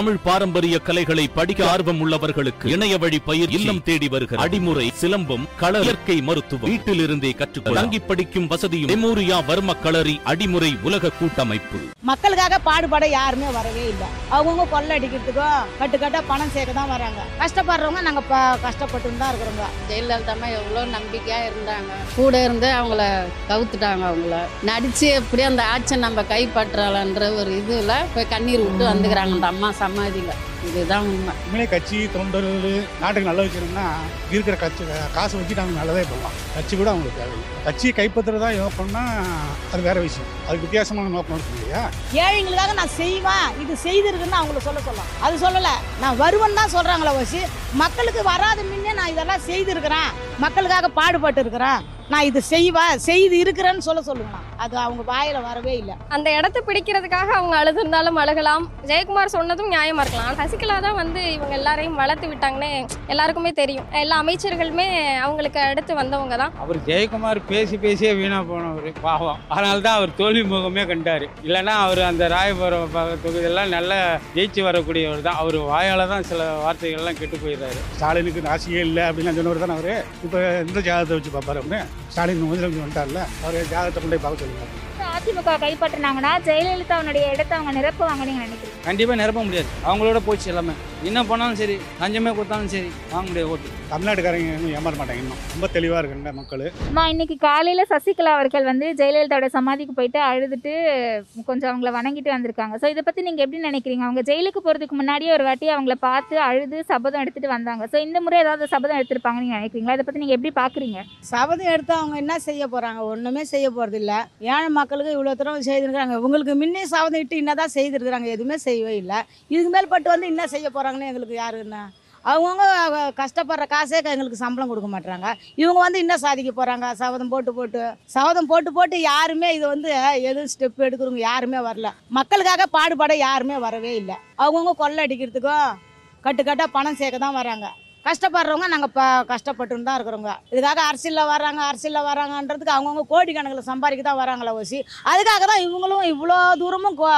தமிழ் பாரம்பரிய கலைகளை படிக்க ஆர்வம் உள்ளவர்களுக்கு இணைய வழி பயிர் இல்லம் தேடி வருகிற அடிமுறை சிலம்பம் கள இயற்கை மருத்துவம் வீட்டிலிருந்தே கற்றுக்கொள்ள. தங்கி படிக்கும் வசதியும் மெமோரியா வர்ம களரி அடிமுறை உலக கூட்டமைப்பு. மக்களுக்காக பாடுபட யாருமே வரவே இல்லை. அவங்கவுங்க கொள்ளை அடிக்கிறதுக்கும் கட்டுக்கட்டா பணம் சேர்க்க தான் வராங்க. கஷ்டப்படுறவங்க நாங்க கஷ்டப்பட்டு தான் இருக்கிறோங்க. ஜெயலலிதா அம்மா எவ்வளோ நம்பிக்கையாக இருந்தாங்க. கூட இருந்து அவங்கள கவுத்துட்டாங்க அவங்கள. நடிச்சு எப்படியும் அந்த ஆட்சியை நம்ம கைப்பற்றலான்ற ஒரு இதில் போய் கண்ணீர் விட்டு வந்துக்கிறாங்க அந்த அம்மா சமாதியில் இதுதான் உண்மை. உண்மையிலே கட்சி தொண்டர்கள் நாட்டுக்கு நல்ல வைக்கணும்னா இருக்கிற கட்சி காசை வச்சு நாங்கள் நல்லதே பண்ணலாம் கட்சி கூட அவங்களுக்கு தேவையில்லை. கட்சியை கைப்பற்றுறதா யோகம்னா அது வேற விஷயம். அதுக்கு வித்தியாசமான நோக்கம் இருக்கு இல்லையா? ஏழைங்களுக்காக நான் செய்வேன். இது செய்திருக்குன்னு அவங்கள சொல்ல சொல்லலாம் அது சொல்லல. நான் வருவேன் தான் சொல்றாங்களே வச்சு மக்களுக்கு வராத முன்னே நான் இதெல்லாம் செய்திருக்கிறேன். மக்களுக்காக பாடுபட்டு இருக்கிறேன் நான் இது செய்வேன் செய்து இருக்கிறேன்னு சொல்ல சொல்லுங்க அது அவங்க வாயில வரவே இல்லை. அந்த இடத்த பிடிக்கிறதுக்காக அவங்க அழுதுருந்தாலும் அழுகலாம். ஜெயக்குமார் சொன்னதும் நியாயமா இருக்கலாம். சசிகலா தான் வந்து இவங்க எல்லாரையும் வளர்த்து விட்டாங்கன்னு எல்லாருக்குமே தெரியும். எல்லா அமைச்சர்களுமே அவங்களுக்கு அடுத்து வந்தவங்க தான். அவர் ஜெயக்குமார் பேசி பேசியே வீணா போனவர். பாவம். அதனால தான் அவர் தோல்வி முகமே கண்டார். இல்லைன்னா அவர் அந்த ராயபுரம் தொகுதியெல்லாம் நல்லா ஜெயிச்சு வரக்கூடியவர் தான். அவர் வாயால் தான் சில வார்த்தைகள்லாம் கெட்டு போயிடுறாரு. ஸ்டாலினுக்கு ராசியே இல்லை அப்படின்னு சொன்னவர் தானே அவரு. இப்போ எந்த ஜாதகத்தை வச்சு பார்ப்பாரு அப்படின்னு ஸ்டாலின் முதலமைச்சர் வந்துட்டார்ல அவர் ஜாதகத்தை கொண்டு போய் பார்க்க சொல்லுங்க அதிமுக கைப்பற்றினாங்கன்னா ஜெயலலிதாவுடைய இடத்தை அவங்க நிரப்புவாங்க நீங்க நினைக்கிறீங்க? கண்டிப்பாக நிரப்ப முடியாது. அவங்களோட போச்சு எல்லாமே. என்ன பண்ணாலும் சரி லஞ்சமே கொடுத்தாலும் சரி வாங்க முடியாது ஓட்டு. தமிழ்நாட்டுக்காரங்க இன்னும் ஏமாற மாட்டாங்க இன்னும் ரொம்ப தெளிவாக இருக்குங்க மக்கள். அம்மா இன்னைக்கு காலையில சசிகலா அவர்கள் வந்து ஜெயலலிதாவோட சமாதிக்கு போயிட்டு அழுதுட்டு கொஞ்சம் அவங்கள வணங்கிட்டு வந்திருக்காங்க. ஸோ இதை பத்தி நீங்க எப்படி நினைக்கிறீங்க? அவங்க ஜெயிலுக்கு போறதுக்கு முன்னாடியே ஒரு வாட்டி அவங்கள பார்த்து அழுது சபதம் எடுத்துட்டு வந்தாங்க. ஸோ இந்த முறை ஏதாவது சபதம் எடுத்திருப்பாங்கன்னு நீங்க நினைக்கிறீங்களா? இதை பத்தி நீங்க எப்படி பாக்குறீங்க? சபதம் எடுத்து அவங்க என்ன செய்ய போறாங்க? ஒண்ணுமே செய்ய போறது இல்ல. ஏழை மக்களுக்கு இவ்வளவு தூரம் செய்திருக்காங்க உங்களுக்கு முன்னே சபதம் இட்டு என்னதான் செய்திருக்கிறாங்க. எதுவுமே செய்யவே இல்லை. இதுக்கு மேல் பட்டு வந்து என்ன செய்ய போறாங்கன்னு எங்களுக்கு யாருன்னா அவங்கவுங்க கஷ்டப்படுற காசே எங்களுக்கு சம்பளம் கொடுக்க மாட்டாங்க இவங்க வந்து இன்னும் சாதிக்க போகிறாங்க சபதம் போட்டு போட்டு சபதம் போட்டு போட்டு யாருமே இது வந்து எதுவும் ஸ்டெப் எடுக்கிறவங்க யாருமே வரல. மக்களுக்காக பாடுபட யாருமே வரவே இல்லை. அவங்கவுங்க கொள்ளை அடிக்கிறதுக்கும் கட்டுக்கட்டாக பணம் சேர்க்க தான் வராங்க. கஷ்டப்படுறவங்க நாங்கள் ப கஷ்டப்பட்டுன்னு தான் இருக்கிறோங்க. இதுக்காக அரசியலில் வராங்க அரசியலில் வராங்கன்றதுக்கு அவங்கவுங்க கோடிக்கணக்கில் சம்பாதிக்க தான் வராங்களே ஓசி அதுக்காக தான் இவங்களும் இவ்வளோ தூரமும் கோ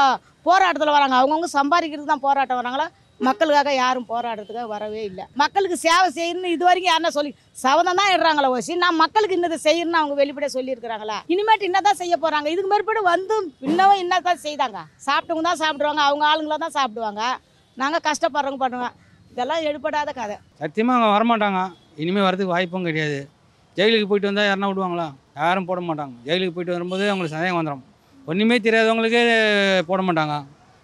போராட்டத்தில் வராங்க. அவங்கவுங்க சம்பாதிக்கிறதுக்கு தான் போராட்டம் வராங்களா? மக்களுக்காக யாரும் போராடுறதுக்காக வரவே இல்லை. மக்களுக்கு சேவை செய்யணும்னு இது வரைக்கும் யாருன்னா சொல்லி சபதம் தான் இடுறாங்களா ஓசி. நான் மக்களுக்கு இன்னதை செய்யணும்னு அவங்க வெளிப்படையாக சொல்லியிருக்கிறாங்களா? இனிமேட்டு என்ன தான் செய்ய போகிறாங்க இதுக்கு மேற்பட்டு வந்து இன்னமும் என்ன தான் செய்தாங்க? சாப்பிட்டவங்க தான் சாப்பிடுவாங்க அவங்க ஆளுங்கள தான் சாப்பிடுவாங்க. நாங்கள் கஷ்டப்படுறவங்க பண்ணுவோம். இதெல்லாம் எடுபடாத கதை. சத்தியமாக அவங்க வரமாட்டாங்க. இனிமேல் வரதுக்கு வாய்ப்பும் கிடையாது. ஜெயிலுக்கு போயிட்டு வந்தால் யாருன்னா விடுவாங்களா? யாரும் போட மாட்டாங்க. ஜெயிலுக்கு போயிட்டு வரும்போது அவங்களுக்கு சந்தேகம் வந்துடும் ஒன்றுமே தெரியாதவங்களுக்கே போட மாட்டாங்க.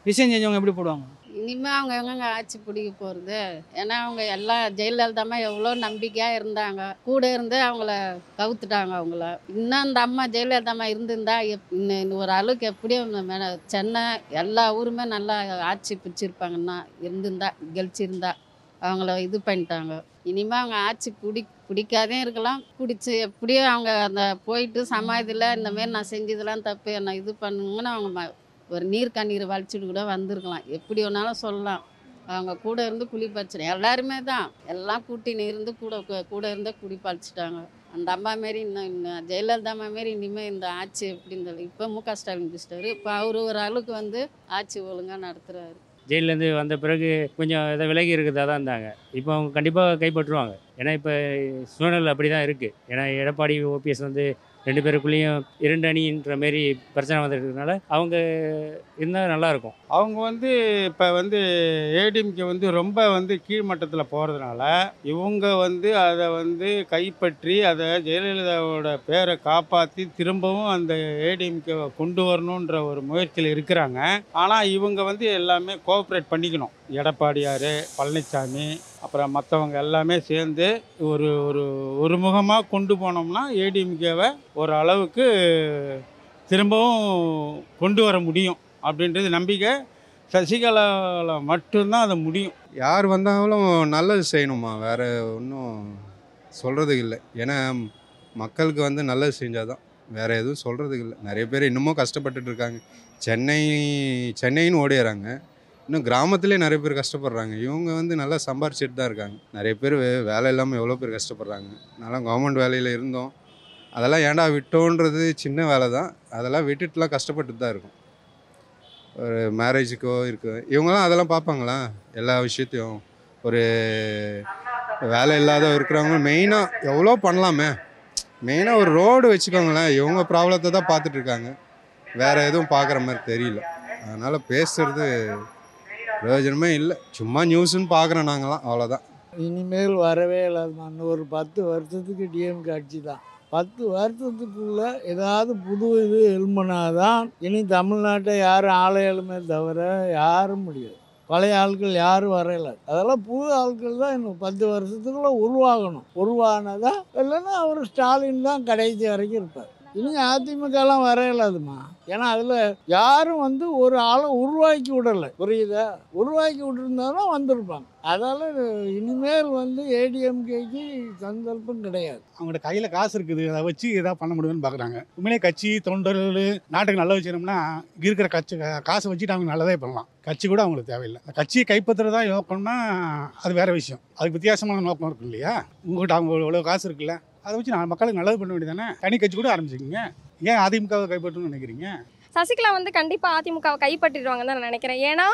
விஷயம் செஞ்சவங்க எப்படி போடுவாங்க? இனிமேல் அவங்க எங்கங்க ஆட்சி பிடிக்க போகிறது ஏன்னா அவங்க எல்லாம் ஜெயலலிதாமா எவ்வளோ நம்பிக்கையாக இருந்தாங்க. கூட இருந்து அவங்கள கவுத்துட்டாங்க அவங்கள. இன்னும் அந்த அம்மா ஜெயலலிதாமா இருந்திருந்தா எப் இன்னும் இன்னும் ஒரு அளவுக்கு எப்படியும் இந்த சென்னை எல்லா ஊருமே நல்லா ஆட்சி பிடிச்சிருப்பாங்கன்னா இருந்திருந்தா கெலிச்சிருந்தா அவங்கள இது பண்ணிட்டாங்க. இனிமேல் அவங்க ஆட்சி பிடி பிடிக்காதே இருக்கலாம். பிடிச்சி எப்படியும் அவங்க அந்த போயிட்டு சமாதியில் இந்த மாதிரி நான் செஞ்சதெல்லாம் தப்பு என்ன இது பண்ணுங்கன்னு அவங்க ம- ஒரு நீர் கண்ணீர் வலிச்சுட்டு கூட வந்திருக்கலாம். எப்படி வேணாலும் சொல்லலாம். அவங்க கூட இருந்து குழி எல்லாருமே தான். எல்லாம் கூட்டின்னு இருந்து கூட கூட இருந்தே குடி அந்த அம்மா மாரி இன்னும் இன்னும் ஜெயலலிதா அம்மா மாரி இனிமேல் இந்த ஆட்சி எப்படி இந்த இப்போ மு க ஸ்டாலின் பிடிச்சிட்டாரு இப்போ அவர் ஒரு அளவுக்கு வந்து ஆட்சி ஒழுங்காக நடத்துகிறாரு ஜெயிலேருந்து வந்த பிறகு கொஞ்சம் இதை விலகி இருக்கிறதா தான் இருந்தாங்க. இப்போ அவங்க கண்டிப்பாக கைப்பற்றுவாங்க. ஏன்னா இப்போ சூழ்நிலை அப்படி தான் இருக்குது ஏன்னா எடப்பாடி ஓபிஎஸ் வந்து ரெண்டு பேருக்குள்ளேயும் இரண்டு அணின்ற மாரி பிரச்சனை வந்துருக்கிறதுனால அவங்க இருந்தால் நல்லாயிருக்கும். அவங்க வந்து இப்போ வந்து ஏடிஎம்கே வந்து ரொம்ப வந்து கீழ்மட்டத்தில் போகிறதுனால இவங்க வந்து அதை வந்து கைப்பற்றி அதை ஜெயலலிதாவோட பேரை காப்பாற்றி திரும்பவும் அந்த ஏடிஎம்கேவை கொண்டு வரணுன்ற ஒரு முயற்சியில் இருக்கிறாங்க. ஆனால் இவங்க வந்து எல்லாமே கோஆப்ரேட் பண்ணிக்கணும். எடப்பாடியார் பழனிசாமி அப்புறம் மற்றவங்க எல்லாமே சேர்ந்து ஒரு ஒரு ஒருமுகமாக கொண்டு போனோம்னா ஏடிஎம்கேவை ஒரு அளவுக்கு திரும்பவும் கொண்டு வர முடியும் அப்படின்றது நம்பிக்கை. சசிகலாவில் மட்டும்தான் அது முடியும். யார் வந்தாலும் நல்லது செய்யணுமா? வேறு ஒன்றும் சொல்கிறதுக்கு இல்லை. ஏன்னா மக்களுக்கு வந்து நல்லது செஞ்சால் தான் வேறு எதுவும் சொல்கிறதுக்கு இல்லை. நிறைய பேர் இன்னமும் கஷ்டப்பட்டுட்டு இருக்காங்க. சென்னை சென்னைன்னு ஓடிடுறாங்க இன்னும் கிராமத்துலேயே நிறைய பேர் கஷ்டப்படுறாங்க. இவங்க வந்து நல்லா சம்பாரிச்சிட்டு தான் இருக்காங்க. நிறைய பேர் வே- வேலை இல்லாமல் எவ்வளோ பேர் கஷ்டப்படுறாங்க. நல்லா கவர்மெண்ட் வேலையில் இருந்தோம். அதெல்லாம் ஏன்டா விட்டோன்றது சின்ன வேலை தான். அதெல்லாம் விட்டுட்டுலாம் கஷ்டப்பட்டு தான் இருக்கும். ஒரு மேரேஜுக்கோ இருக்கு இவங்களாம் அதெல்லாம் பார்ப்பாங்களா? எல்லா விஷயத்தையும். ஒரு வேலை இல்லாத இருக்கிறவங்க மெயினாக எவ்வளோ பண்ணலாமே. மெயினாக ஒரு ரோடு வச்சுக்கோங்களேன். இவங்க ப்ராப்ளத்தை தான் பார்த்துட்டு இருக்காங்க வேறு எதுவும் பார்க்குற மாதிரி தெரியல. அதனால் பேசுறது பிரயோஜனமே இல்லை. சும்மா நியூஸுன்னு பார்க்குறோம் நாங்களாம் அவ்வளோதான் இனிமேல் வரவே இல்லை. ஒரு பத்து வருஷத்துக்கு டிஎம்கே ஆட்சி தான். பத்து வருஷத்துக்குள்ள ஏதாவது புது இது எழுமனாதான் இனி தமிழ்நாட்டை யாரும் ஆலையாளுமே தவிர யாரும் முடியாது. பழைய ஆட்கள் யாரும் வரையல. அதெல்லாம் புது ஆட்கள் தான் இன்னும் பத்து வருஷத்துக்குள்ள உருவாகணும். உருவானதா இல்லைன்னா அவர் ஸ்டாலின் தான் கடைசி வரைக்கும் இருப்பார். இனி அதிமுகலாம் வரையலாதுமா. ஏன்னா அதில் யாரும் வந்து ஒரு ஆளை உருவாக்கி விடலை. புரியுதா? உருவாக்கி விட்டுருந்தாலும் வந்திருப்பாங்க. அதால் இனிமேல் வந்து ஏடிஎம்கேக்கு சந்தர்ப்பம் கிடையாது. அவங்களோட கையில் காசு இருக்குது. அதை வச்சு எதாவது பண்ண முடியும்னு பார்க்குறாங்க உண்மையிலே கட்சி தொண்டர்கள் நாட்டுக்கு நல்லா வச்சுனோம்னா இருக்கிற கட்சி காசை வச்சுட்டு அவங்க நல்லதே பண்ணலாம். கட்சி கூட அவங்களுக்கு தேவையில்லை. கட்சியை கைப்பற்றுறதா நோக்கம்னா அது வேற விஷயம். அதுக்கு வித்தியாசமான நோக்கம் இருக்கு இல்லையா? உங்கள்கிட்ட அவங்க இவ்வளோ காசு இருக்குல்ல? அதை வச்சு நான் மக்களுக்கு நல்லது பண்ண வேண்டியதானே தனி? கட்சி கூட ஆரம்பிச்சிக்கிங்க. ஏன் அதிமுகவை கைப்பற்றணும்னு நினைக்கிறீங்க? சசிகலா வந்து கண்டிப்பாக அதிமுகவை கைப்பற்றிடுவாங்கன்னு தான் நான் நினைக்கிறேன். ஏன்னா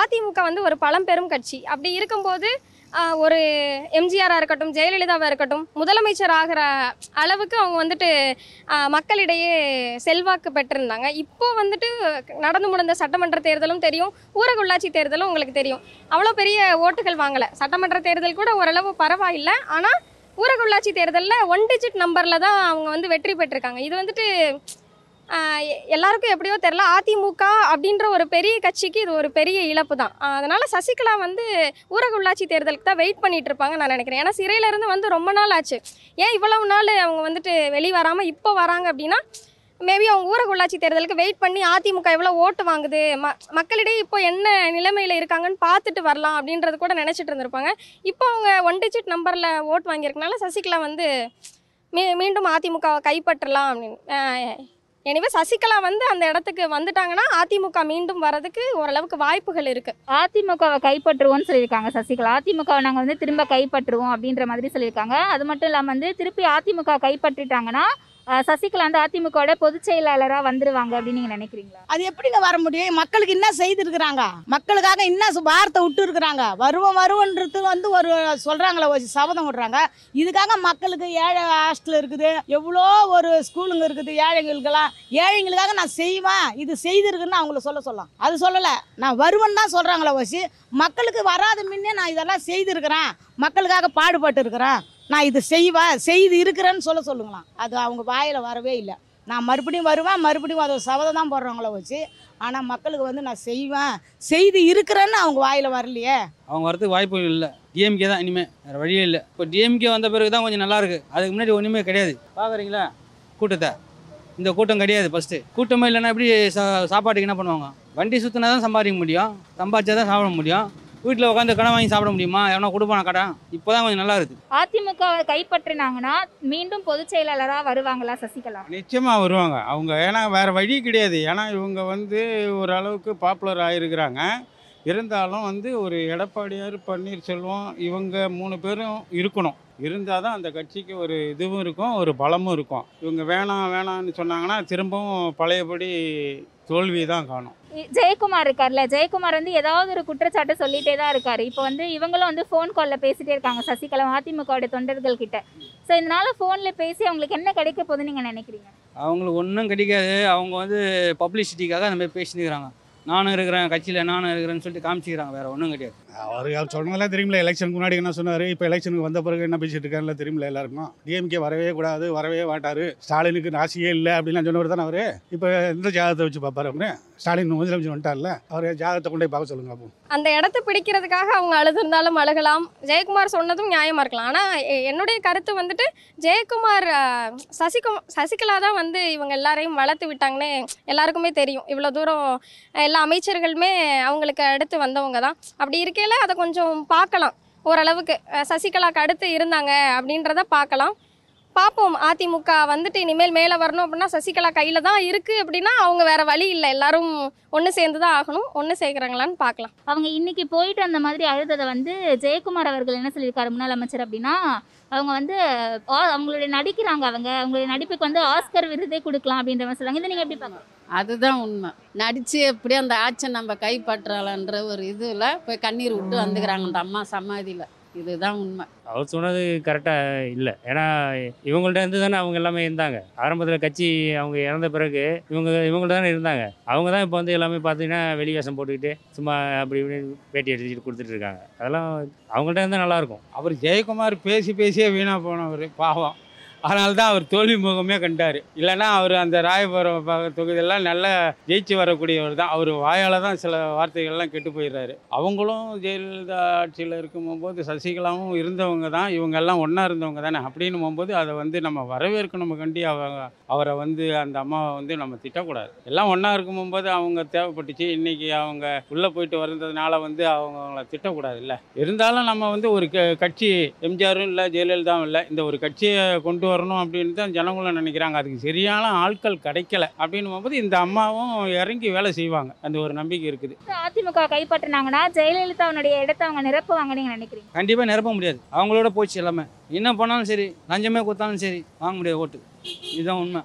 அதிமுக வந்து ஒரு பழம்பெரும் கட்சி. அப்படி இருக்கும்போது ஒரு எம்ஜிஆராக இருக்கட்டும் ஜெயலலிதாவாக இருக்கட்டும் முதலமைச்சர் ஆகிற அளவுக்கு அவங்க வந்துட்டு மக்களிடையே செல்வாக்கு பெற்றிருந்தாங்க. இப்போ வந்துட்டு நடந்து முடிந்த சட்டமன்ற தேர்தலும் தெரியும். ஊரக உள்ளாட்சி தேர்தலும் உங்களுக்கு தெரியும். அவ்வளோ பெரிய ஓட்டுகள் வாங்கலை. சட்டமன்ற தேர்தல் கூட ஓரளவு பரவாயில்லை. ஆனால் ஊரக உள்ளாட்சி தேர்தலில் ஒன் டிஜிட் நம்பரில் தான் அவங்க வந்து வெற்றி பெற்றிருக்காங்க. இது வந்துட்டு எ- எல்லாருக்கும் எப்படியோ தெரில அதிமுக அப்படின்ற ஒரு பெரிய கட்சிக்கு இது ஒரு பெரிய இழப்பு தான். அதனால் சசிகலா வந்து ஊரக உள்ளாட்சி தேர்தலுக்கு தான் வெயிட் பண்ணிகிட்டு இருப்பாங்க நான் நினைக்கிறேன். ஏன்னா சிறையிலேருந்து வந்து ரொம்ப நாள் ஆச்சு. ஏன் இவ்வளவு நாள் அவங்க வந்துட்டு வெளியே வராமல் இப்போ வராங்க அப்படின்னா மேபி அவங்க ஊரக உள்ளாட்சி தேர்தலுக்கு வெயிட் பண்ணி அதிமுக எவ்வளோ ஓட்டு வாங்குது? ம மக்களிடையே இப்போ என்ன நிலைமையில் இருக்காங்கன்னு பார்த்துட்டு வரலாம் அப்படின்றது கூட நினச்சிட்டு இருந்திருப்பாங்க. இப்போ அவங்க ஒன் டிஜிட் நம்பரில் ஓட்டு வாங்கியிருக்கனால சசிகலா வந்து மீ மீண்டும் அதிமுகவை கைப்பற்றலாம் அப்படின்னு. எனவே சசிகலா வந்து அந்த இடத்துக்கு வந்துட்டாங்கன்னா அதிமுக மீண்டும் வரதுக்கு ஓரளவுக்கு வாய்ப்புகள் இருக்கு. அதிமுகவை கைப்பற்றுவோம்னு சொல்லியிருக்காங்க சசிகலா. அதிமுகவை நாங்கள் வந்து திரும்ப கைப்பற்றுவோம் அப்படின்ற மாதிரி சொல்லியிருக்காங்க. அது மட்டும் இல்லாமல் வந்து திருப்பி அதிமுக கைப்பற்றிட்டாங்கன்னா சசிகலா வந்து அதிமுகவோட பொதுச் செயலாளராக வந்துருவாங்க அப்படின்னு நீங்கள் நினைக்கிறீங்களா? அது எப்படிங்க வர முடியும்? மக்களுக்கு என்ன செய்திருக்கிறாங்க? மக்களுக்காக என்ன வார்த்தை விட்டு இருக்கிறாங்க வருவோம் வருவோன்றது வந்து ஒரு சொல்கிறாங்களே ஒரு சபதம் விடுறாங்க. இதுக்காக மக்களுக்கு ஏழை ஹாஸ்டல் இருக்குது. எவ்வளோ ஒரு ஸ்கூலுங்க இருக்குது ஏழைங்களுக்கெல்லாம். ஏழைங்களுக்காக நான் செய்வேன். இது செய்திருக்குன்னு அவங்கள சொல்ல சொல்லலாம். அது சொல்லலை. நான் வருவேன்னு தான் சொல்கிறாங்களே ஓசி. மக்களுக்கு வராத முன்னே நான் இதெல்லாம் செய்திருக்கிறேன். மக்களுக்காக பாடுபட்டு இருக்கிறேன் நான் இது செய்வேன் செய்து இருக்கிறேன்னு சொல்ல சொல்லுங்களாம். அது அவங்க வாயில் வரவே இல்லை. நான் மறுபடியும் வருவேன் மறுபடியும் அதை சபதம் தான் போடுறவங்கள வச்சு ஆனால் மக்களுக்கு வந்து நான் செய்வேன் செய்து இருக்கிறேன்னு அவங்க வாயில் வரலையே. அவங்க வரதுக்கு வாய்ப்பு இல்லை. டிஎம்கே தான் இனிமேல் வேறு வழியே இல்லை. இப்போ டிஎம்கே வந்த பிறகு தான் கொஞ்சம் நல்லாயிருக்கு அதுக்கு முன்னாடி ஒன்றுமே கிடையாது. பார்க்குறீங்களா கூட்டத்தை. இந்த கூட்டம் கிடையாது ஃபஸ்ட்டு கூட்டமே இல்லைன்னா எப்படி சா சாப்பாட்டுக்கு என்ன பண்ணுவாங்க? வண்டி சுற்றினா தான் சம்பாதிக்க முடியும். சம்பாதிச்சா தான் சாப்பிட முடியும். வீட்டில் உட்காந்து கடன் வாங்கி சாப்பிட முடியுமா? எவனா கொடுப்பான கடன் இப்போ தான் கொஞ்சம் நல்லா இருக்குது அதிமுகவை கைப்பற்றினாங்கன்னா மீண்டும் பொதுச் செயலாளராக வருவாங்களா சசிகலா? நிச்சயமாக வருவாங்க. அவங்க ஏன்னா வேறு வழி கிடையாது. ஏன்னா இவங்க வந்து ஓரளவுக்கு பாப்புலர் ஆகிருக்கிறாங்க இருந்தாலும் வந்து ஒரு எடப்பாடியார் பன்னீர்செல்வம் இவங்க மூணு பேரும் இருக்கணும். இருந்தால் தான் அந்த கட்சிக்கு ஒரு இதுவும் இருக்கும் ஒரு பலமும் இருக்கும். இவங்க வேணாம் வேணாம்னு சொன்னாங்கன்னா திரும்பவும் பழையபடி தோல்வி தான் காணும். ஜெயக்குமார் இருக்கார்ல ஜெயக்குமார் வந்து ஏதாவது ஒரு குற்றச்சாட்டை சொல்லிட்டே தான் இருக்கார். இப்போ வந்து இவங்களும் வந்து ஃபோன் காலில் பேசிட்டே இருக்காங்க சசிகலா அதிமுகவுடைய தொண்டர்கள் கிட்ட. ஸோ இதனால ஃபோனில் பேசி அவங்களுக்கு என்ன கிடைக்க போகுதுன்னு நீங்கள் நினைக்கிறீங்க? அவங்களுக்கு ஒன்றும் கிடைக்காது. அவங்க வந்து பப்ளிசிட்டிக்காக அந்த மாதிரி பேசினுக்கிறாங்க நானும் இருக்கிறேன் கட்சியில் நானும் இருக்கிறேன்னு சொல்லிட்டு காமிச்சிக்கிறாங்க வேறு ஒன்றும் கிடையாது. அவர் அவர் சொன்னதெல்லாம் தெரியுமில்ல எலெக்ஷனுக்கு முன்னாடி என்ன சொன்னார் இப்போ எலெக்ஷனுக்கு வந்த பிறகு என்ன பேசிட்டு இருக்காருல தெரியுமில்ல எல்லாருக்கும். டிஎம்கே வரவே கூடாது வரவே மாட்டார். ஸ்டாலினுக்கு ராசியே இல்லை அப்படின்லாம் சொன்னவர் தானே அவர்? இப்போ எந்த ஜாதகத்தை வச்சு பார்ப்பாரு அப்படின்னு ஸ்டாலின் முதலமைச்சர் வந்துட்டார்ல அவர் ஜாதகத்தை கொண்டு போய் பார்க்க சொல்லுங்க அப்போ அந்த இடத்த பிடிக்கிறதுக்காக அவங்க அழுதுருந்தாலும் அழுகலாம். ஜெயக்குமார் சொன்னதும் நியாயமாக இருக்கலாம். ஆனால் என்னுடைய கருத்து வந்துட்டு ஜெயக்குமார் சசிகும் சசிகலா தான் வந்து இவங்க எல்லாரையும் வளர்த்து விட்டாங்கன்னே எல்லாருக்குமே தெரியும். இவ்வளோ தூரம் எல்லா அமைச்சர்களுமே அவங்களுக்கு அடுத்து வந்தவங்க தான். அப்படி இருக்கையில் அதை கொஞ்சம் பார்க்கலாம். ஓரளவுக்கு சசிகலாவுக்கு அடுத்து இருந்தாங்க அப்படின்றத பார்க்கலாம். பார்ப்போம் அதிமுக வந்துட்டு இனிமேல் மேலே வரணும் அப்படின்னா சசிகலா கையில் தான் இருக்குது அப்படின்னா அவங்க வேற வழி இல்லை. எல்லாரும் ஒன்று சேர்ந்து தான் ஆகணும். ஒன்று சேர்க்குறாங்களான்னு பார்க்கலாம் அவங்க இன்னைக்கு போயிட்டு அந்த மாதிரி அழுததை வந்து ஜெயக்குமார் அவர்கள் என்ன சொல்லியிருக்காரு முன்னாள் அமைச்சர் அப்படின்னா அவங்க வந்து அவங்களுடைய நடிக்கிறாங்க அவங்க. அவங்களுடைய நடிப்புக்கு வந்து ஆஸ்கர் விருதே கொடுக்கலாம் அப்படின்ற மாதிரி சொல்றாங்க. இதை நீங்க எப்படி பார்க்க அதுதான் உண்மை. நடித்து எப்படி அந்த ஆட்சியை நம்ம கைப்பற்றலான்ற ஒரு இதில் போய் கண்ணீர் விட்டு வந்துக்கிறாங்க அந்த அம்மா சமாதியில். இதுதான் உண்மை. அவர் சொன்னது கரெக்டாக இல்லை. ஏன்னா இவங்கள்ட்ட இருந்து தானே அவங்க எல்லாமே இருந்தாங்க. ஆரம்பத்தில் கட்சி அவங்க இறந்த பிறகு இவங்க இவங்கள்ட்ட தானே இருந்தாங்க. அவங்க தான் இப்போ வந்து எல்லாமே பார்த்தீங்கன்னா வெளி வேஷம் போட்டுக்கிட்டு சும்மா அப்படி இப்படின்னு பேட்டி அடிச்சுட்டு கொடுத்துட்டு இருக்காங்க. அதெல்லாம் அவங்கள்ட்ட இருந்தால் நல்லாயிருக்கும் அவர் ஜெயக்குமார் பேசி பேசியே வீணாக போனவர் பாவம். அதனால தான் அவர் தோல்வி முகமே கண்டார். இல்லைன்னா அவர் அந்த ராயபுரம் தொகுதியெல்லாம் நல்லா ஜெயிச்சு வரக்கூடியவர் தான். அவர் வாயால் தான் சில வார்த்தைகள்லாம் கெட்டு போயிடுறாரு. அவங்களும் ஜெயலலிதா ஆட்சியில் இருக்கும் போது சசிகலாவும் இருந்தவங்க தான். இவங்க எல்லாம் ஒன்றா இருந்தவங்க தானே. அப்படின்னு போகும்போது அதை வந்து நம்ம வரவேற்கணும் கண்டி அவங்க அவரை வந்து அந்த அம்மாவை வந்து நம்ம திட்டக்கூடாது. எல்லாம் ஒன்றா இருக்கும் போது அவங்க தேவைப்பட்டுச்சு. இன்னைக்கு அவங்க உள்ளே போயிட்டு வந்ததுனால வந்து அவங்க அவங்கள திட்டக்கூடாது இல்லை. இருந்தாலும் நம்ம வந்து ஒரு க கட்சி எம்ஜிஆரும் இல்லை ஜெயலலிதாவும் இல்லை இந்த ஒரு கட்சியை கொண்டு வரணும் அப்படின்னு தான் ஜனங்களும் நினைக்கிறாங்க. அதுக்கு சரியான ஆட்கள் கிடைக்கல அப்படின்னு போகும்போது இந்த அம்மாவும் இறங்கி வேலை செய்வாங்க. அந்த ஒரு நம்பிக்கை இருக்குது. அதிமுக கைப்பற்றினாங்கன்னா ஜெயலலிதாவுடைய இடத்த அவங்க நிரப்புவாங்கன்னு நீங்க நினைக்கிறீங்க? கண்டிப்பாக நிரப்ப முடியாது. அவங்களோட போச்சு எல்லாமே. என்ன பண்ணாலும் சரி லஞ்சமே கொடுத்தாலும் சரி வாங்க முடியாது ஓட்டு இதுதான் உண்மை.